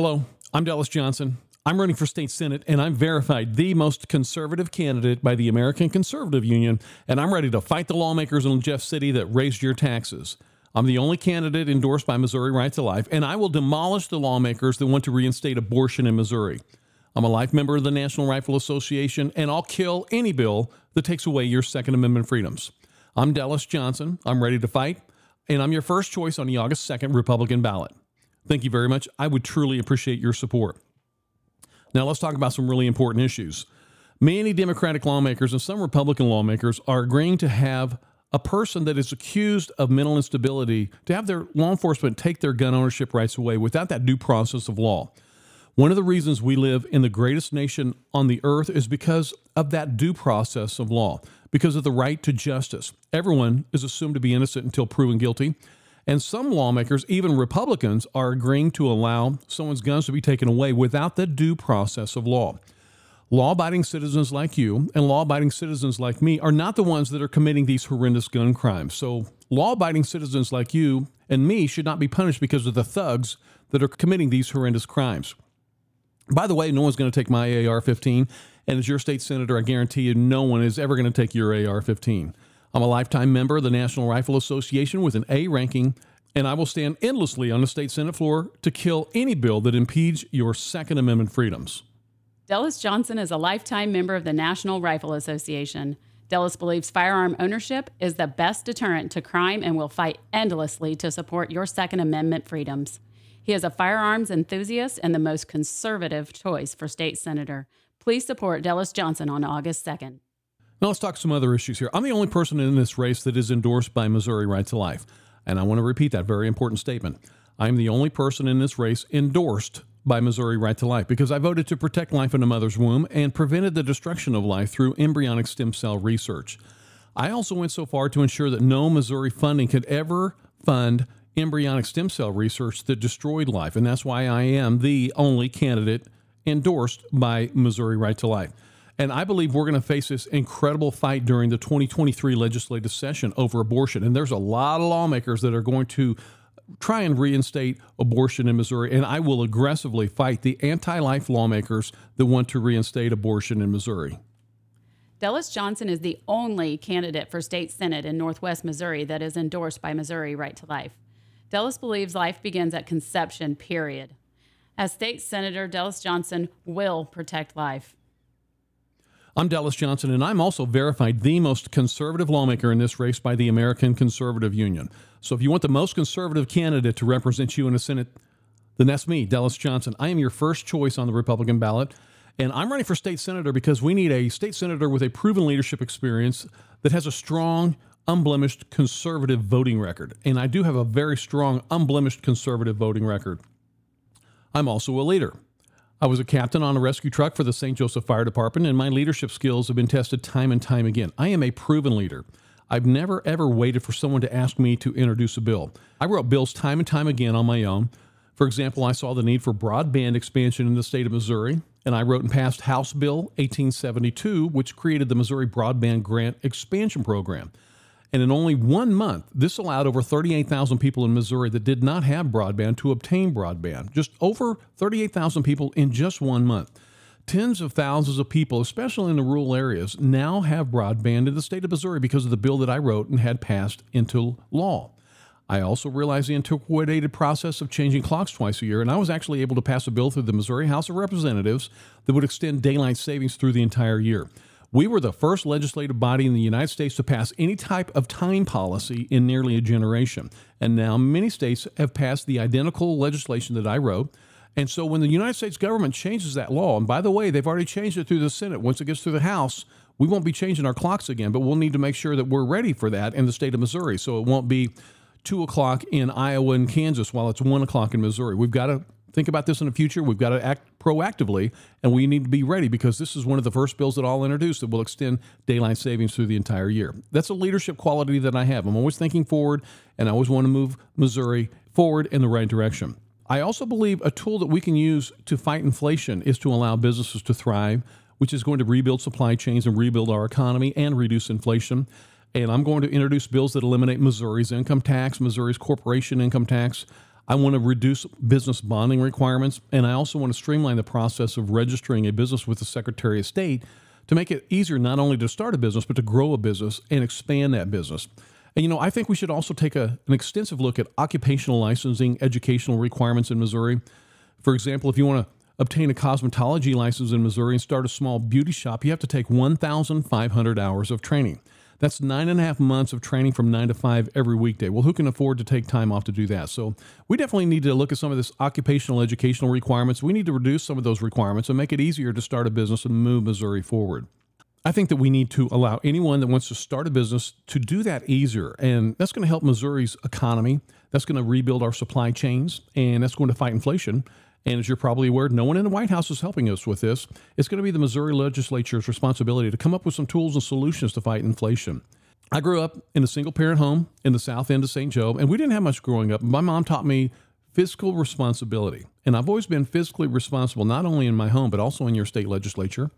Hello, I'm Delus Johnson. I'm running for state senate, and I'm verified the most conservative candidate by the American Conservative Union, and I'm ready to fight the lawmakers in Jeff City that raised your taxes. I'm the only candidate endorsed by Missouri Right to Life, and I will demolish the lawmakers that want to reinstate abortion in Missouri. I'm a life member of the National Rifle Association, and I'll kill any bill that takes away your Second Amendment freedoms. I'm Delus Johnson. I'm ready to fight, and I'm your first choice on the August 2nd Republican ballot. Thank you very much. I would truly appreciate your support. Now, let's talk about some really important issues. Many Democratic lawmakers and some Republican lawmakers are agreeing to have a person that is accused of mental instability to have their law enforcement take their gun ownership rights away without that due process of law. One of the reasons we live in the greatest nation on the earth is because of that due process of law, because of the right to justice. Everyone is assumed to be innocent until proven guilty. And some lawmakers, even Republicans, are agreeing to allow someone's guns to be taken away without the due process of law. Law abiding citizens like you and law abiding citizens like me are not the ones that are committing these horrendous gun crimes. So, law abiding citizens like you and me should not be punished because of the thugs that are committing these horrendous crimes. By the way, no one's going to take my AR 15. And as your state senator, I guarantee you, no one is ever going to take your AR 15. I'm a lifetime member of the National Rifle Association with an A ranking, and I will stand endlessly on the state Senate floor to kill any bill that impedes your Second Amendment freedoms. Delus Johnson is a lifetime member of the National Rifle Association. Delus believes firearm ownership is the best deterrent to crime and will fight endlessly to support your Second Amendment freedoms. He is a firearms enthusiast and the most conservative choice for state senator. Please support Delus Johnson on August 2nd. Now let's talk some other issues here. I'm the only person in this race that is endorsed by Missouri Right to Life. And I want to repeat that very important statement. I'm the only person in this race endorsed by Missouri Right to Life because I voted to protect life in a mother's womb and prevented the destruction of life through embryonic stem cell research. I also went so far to ensure that no Missouri funding could ever fund embryonic stem cell research that destroyed life. And that's why I am the only candidate endorsed by Missouri Right to Life. And I believe we're going to face this incredible fight during the 2023 legislative session over abortion. And there's a lot of lawmakers that are going to try and reinstate abortion in Missouri. And I will aggressively fight the anti life lawmakers that want to reinstate abortion in Missouri. Delus Johnson is the only candidate for state senate in Northwest Missouri that is endorsed by Missouri Right to Life. Delus believes life begins at conception, period. As state senator, Delus Johnson will protect life. I'm Delus Johnson, and I'm also verified the most conservative lawmaker in this race by the American Conservative Union. So if you want the most conservative candidate to represent you in the Senate, then that's me, Delus Johnson. I am your first choice on the Republican ballot. And I'm running for state senator because we need a state senator with a proven leadership experience that has a strong, unblemished conservative voting record. And I do have a very strong, unblemished conservative voting record. I'm also a leader. I was a captain on a rescue truck for the St. Joseph Fire Department, and my leadership skills have been tested time and time again. I am a proven leader. I've never ever waited for someone to ask me to introduce a bill. I wrote bills time and time again on my own. For example, I saw the need for broadband expansion in the state of Missouri, and I wrote and passed House Bill 1872, which created the Missouri Broadband Grant Expansion Program. And in only one month, this allowed over 38,000 people in Missouri that did not have broadband to obtain broadband. Just over 38,000 people in just one month. Tens of thousands of people, especially in the rural areas, now have broadband in the state of Missouri because of the bill that I wrote and had passed into law. I also realized the antiquated process of changing clocks twice a year, and I was actually able to pass a bill through the Missouri House of Representatives that would extend daylight savings through the entire year. We were the first legislative body in the United States to pass any type of time policy in nearly a generation. And now many states have passed the identical legislation that I wrote. And so when the United States government changes that law, and by the way, they've already changed it through the Senate, once it gets through the House, we won't be changing our clocks again, but we'll need to make sure that we're ready for that in the state of Missouri. So it won't be two o'clock in Iowa and Kansas while it's one o'clock in Missouri. We've got to think about this in the future. We've got to act proactively, and we need to be ready because this is one of the first bills that I'll introduce that will extend daylight savings through the entire year. That's a leadership quality that I have. I'm always thinking forward, and I always want to move Missouri forward in the right direction. I also believe a tool that we can use to fight inflation is to allow businesses to thrive, which is going to rebuild supply chains and rebuild our economy and reduce inflation. And I'm going to introduce bills that eliminate Missouri's income tax, Missouri's corporation income tax, I want to reduce business bonding requirements, and I also want to streamline the process of registering a business with the Secretary of State to make it easier not only to start a business, but to grow a business and expand that business. And you know, I think we should also take a, an extensive look at occupational licensing, educational requirements in Missouri. For example, if you want to obtain a cosmetology license in Missouri and start a small beauty shop, you have to take 1,500 hours of training. That's nine and a half months of training from nine to five every weekday. Well, who can afford to take time off to do that? So we definitely need to look at some of this occupational educational requirements. We need to reduce some of those requirements and make it easier to start a business and move Missouri forward. I think that we need to allow anyone that wants to start a business to do that easier. And that's going to help Missouri's economy. That's going to rebuild our supply chains and that's going to fight inflation. And as you're probably aware, no one in the White House is helping us with this. It's going to be the Missouri legislature's responsibility to come up with some tools and solutions to fight inflation. I grew up in a single parent home in the south end of St. Joe, and we didn't have much growing up. My mom taught me fiscal responsibility. And I've always been fiscally responsible, not only in my home, but also in your state legislature.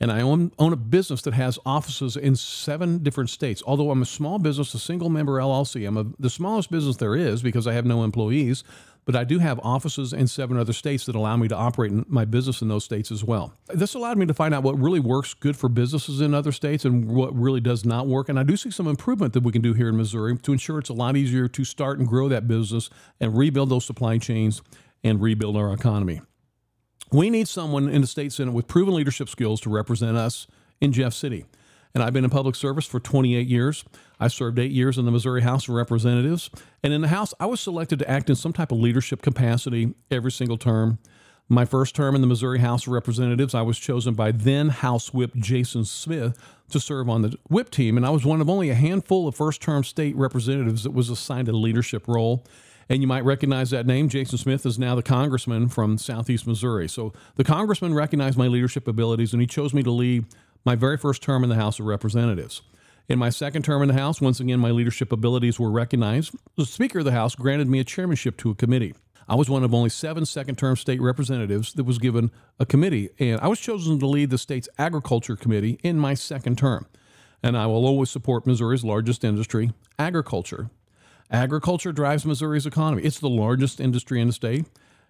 And I own, own a business that has offices in seven different states. Although I'm a small business, a single member LLC, I'm a, the smallest business there is because I have no employees but I do have offices in seven other states that allow me to operate my business in those states as well. This allowed me to find out what really works good for businesses in other states and what really does not work. And I do see some improvement that we can do here in Missouri to ensure it's a lot easier to start and grow that business and rebuild those supply chains and rebuild our economy. We need someone in the state senate with proven leadership skills to represent us in Jeff City and I've been in public service for 28 years. I served eight years in the Missouri House of Representatives. And in the House, I was selected to act in some type of leadership capacity every single term. My first term in the Missouri House of Representatives, I was chosen by then House Whip Jason Smith to serve on the whip team. And I was one of only a handful of first term state representatives that was assigned a leadership role. And you might recognize that name. Jason Smith is now the congressman from Southeast Missouri. So the congressman recognized my leadership abilities and he chose me to lead my very first term in the House of Representatives. In my second term in the House, once again, my leadership abilities were recognized. The Speaker of the House granted me a chairmanship to a committee. I was one of only seven second term state representatives that was given a committee, and I was chosen to lead the state's agriculture committee in my second term. And I will always support Missouri's largest industry, agriculture. Agriculture drives Missouri's economy. It's the largest industry in the state,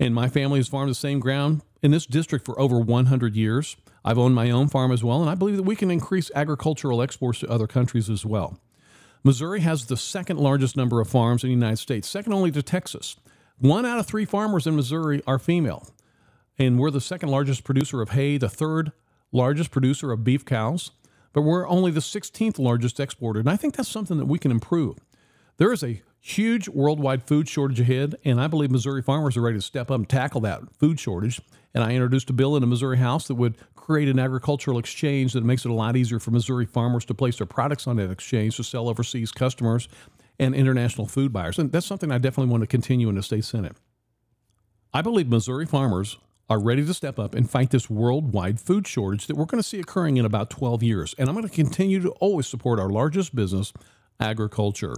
and my family has farmed the same ground in this district for over 100 years. I've owned my own farm as well, and I believe that we can increase agricultural exports to other countries as well. Missouri has the second largest number of farms in the United States, second only to Texas. One out of three farmers in Missouri are female, and we're the second largest producer of hay, the third largest producer of beef cows, but we're only the 16th largest exporter. And I think that's something that we can improve. There is a huge worldwide food shortage ahead, and I believe Missouri farmers are ready to step up and tackle that food shortage. And I introduced a bill in the Missouri House that would create an agricultural exchange that makes it a lot easier for Missouri farmers to place their products on that exchange to sell overseas customers and international food buyers. And that's something I definitely want to continue in the state Senate. I believe Missouri farmers are ready to step up and fight this worldwide food shortage that we're going to see occurring in about 12 years. And I'm going to continue to always support our largest business, agriculture.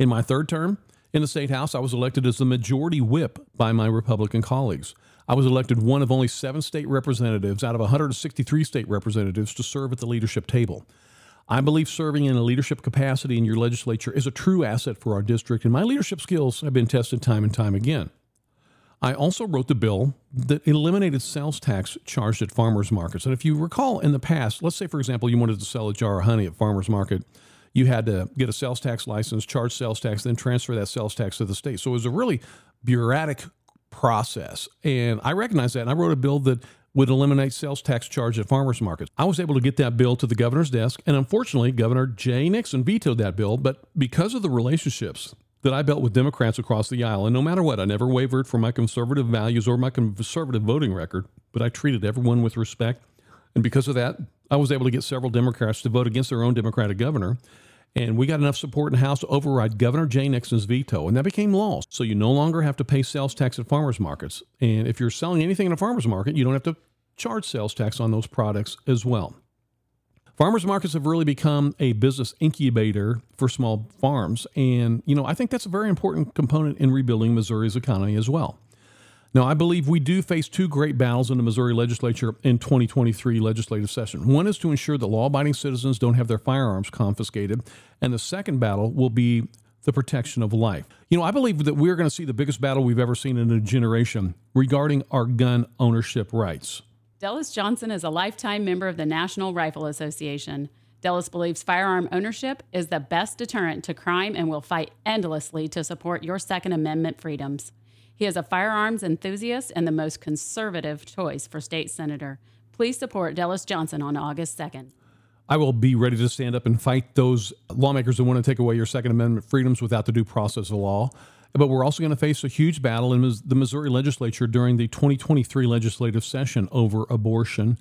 In my third term in the state house, I was elected as the majority whip by my Republican colleagues. I was elected one of only seven state representatives out of 163 state representatives to serve at the leadership table. I believe serving in a leadership capacity in your legislature is a true asset for our district, and my leadership skills have been tested time and time again. I also wrote the bill that eliminated sales tax charged at farmers markets. And if you recall in the past, let's say, for example, you wanted to sell a jar of honey at farmers market, you had to get a sales tax license, charge sales tax, then transfer that sales tax to the state. So it was a really bureaucratic process. And I recognize that. And I wrote a bill that would eliminate sales tax charge at farmers markets. I was able to get that bill to the governor's desk, and unfortunately, Governor Jay Nixon vetoed that bill. But because of the relationships that I built with Democrats across the aisle, and no matter what, I never wavered from my conservative values or my conservative voting record, but I treated everyone with respect. And because of that, I was able to get several Democrats to vote against their own Democratic governor. And we got enough support in the House to override Governor Jay Nixon's veto, and that became law. So you no longer have to pay sales tax at farmers markets. And if you're selling anything in a farmers market, you don't have to charge sales tax on those products as well. Farmers markets have really become a business incubator for small farms. And, you know, I think that's a very important component in rebuilding Missouri's economy as well. Now, I believe we do face two great battles in the Missouri legislature in 2023 legislative session. One is to ensure that law abiding citizens don't have their firearms confiscated, and the second battle will be the protection of life. You know, I believe that we're going to see the biggest battle we've ever seen in a generation regarding our gun ownership rights. Delus Johnson is a lifetime member of the National Rifle Association. Delus believes firearm ownership is the best deterrent to crime and will fight endlessly to support your Second Amendment freedoms. He is a firearms enthusiast and the most conservative choice for state senator. Please support Delus Johnson on August 2nd. I will be ready to stand up and fight those lawmakers who want to take away your Second Amendment freedoms without the due process of law. But we're also going to face a huge battle in the Missouri legislature during the 2023 legislative session over abortion.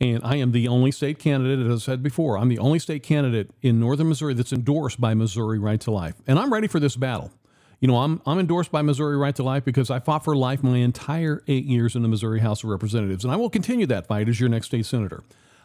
And I am the only state candidate, as I said before, I'm the only state candidate in northern Missouri that's endorsed by Missouri Right to Life. And I'm ready for this battle. You know, I'm, I'm endorsed by Missouri Right to Life because I fought for life my entire eight years in the Missouri House of Representatives. And I will continue that fight as your next state senator.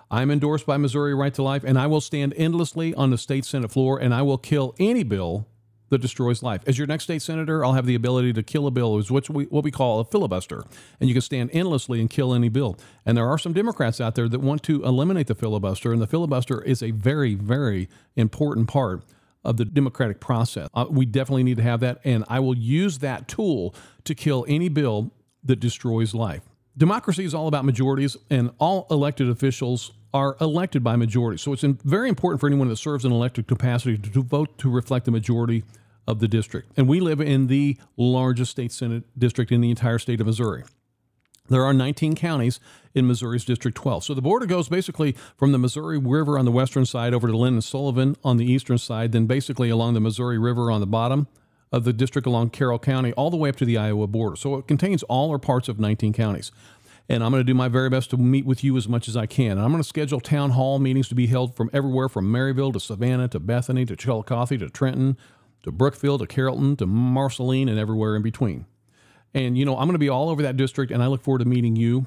I'm endorsed by Missouri Right to Life, and I will stand endlessly on the state Senate floor and I will kill any bill that destroys life. As your next state senator, I'll have the ability to kill a bill, what we, what we call a filibuster. And you can stand endlessly and kill any bill. And there are some Democrats out there that want to eliminate the filibuster, and the filibuster is a very, very important part of the democratic process. Uh, we definitely need to have that, and I will use that tool to kill any bill that destroys life. Democracy is all about majorities, and all elected officials are elected by majority. So it's very important for anyone that serves in elected capacity to vote to reflect the majority of the district. And we live in the largest state senate district in the entire state of Missouri. There are 19 counties in Missouri's District 12. So the border goes basically from the Missouri River on the western side over to Linn and Sullivan on the eastern side, then basically along the Missouri River on the bottom of the district along Carroll County, all the way up to the Iowa border. So it contains all or parts of 19 counties. And I'm going to do my very best to meet with you as much as I can. And I'm going to schedule town hall meetings to be held from everywhere from Maryville to Savannah to Bethany to Chillicothe to Trenton to Brookfield to Carrollton to Marceline and everywhere in between. And, you know, I'm going to be all over that district and I look forward to meeting you.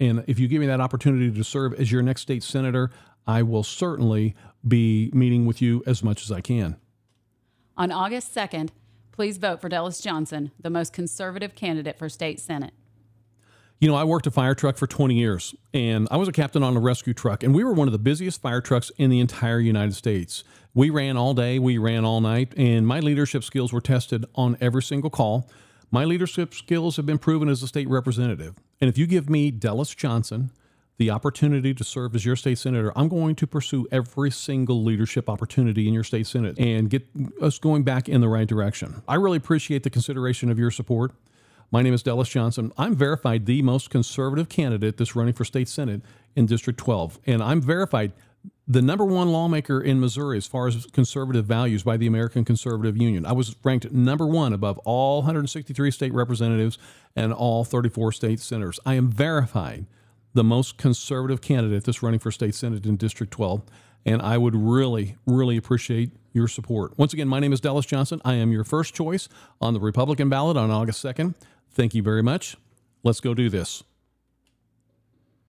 And if you give me that opportunity to serve as your next state senator, I will certainly be meeting with you as much as I can. On August 2nd, please vote for Delus Johnson, the most conservative candidate for state senate. You know, I worked a fire truck for 20 years and I was a captain on a rescue truck, and we were one of the busiest fire trucks in the entire United States. We ran all day, we ran all night, and my leadership skills were tested on every single call. My leadership skills have been proven as a state representative. And if you give me Delus Johnson the opportunity to serve as your state senator, I'm going to pursue every single leadership opportunity in your state senate and get us going back in the right direction. I really appreciate the consideration of your support. My name is Delus Johnson. I'm verified the most conservative candidate that's running for state senate in District 12. And I'm verified the number one lawmaker in Missouri as far as conservative values by the American Conservative Union. I was ranked number one above all 163 state representatives and all 34 state senators. I am verified the most conservative candidate that's running for state senate in District 12. And I would really, really appreciate your support. Once again, my name is Delus Johnson. I am your first choice on the Republican ballot on August 2nd. Thank you very much. Let's go do this.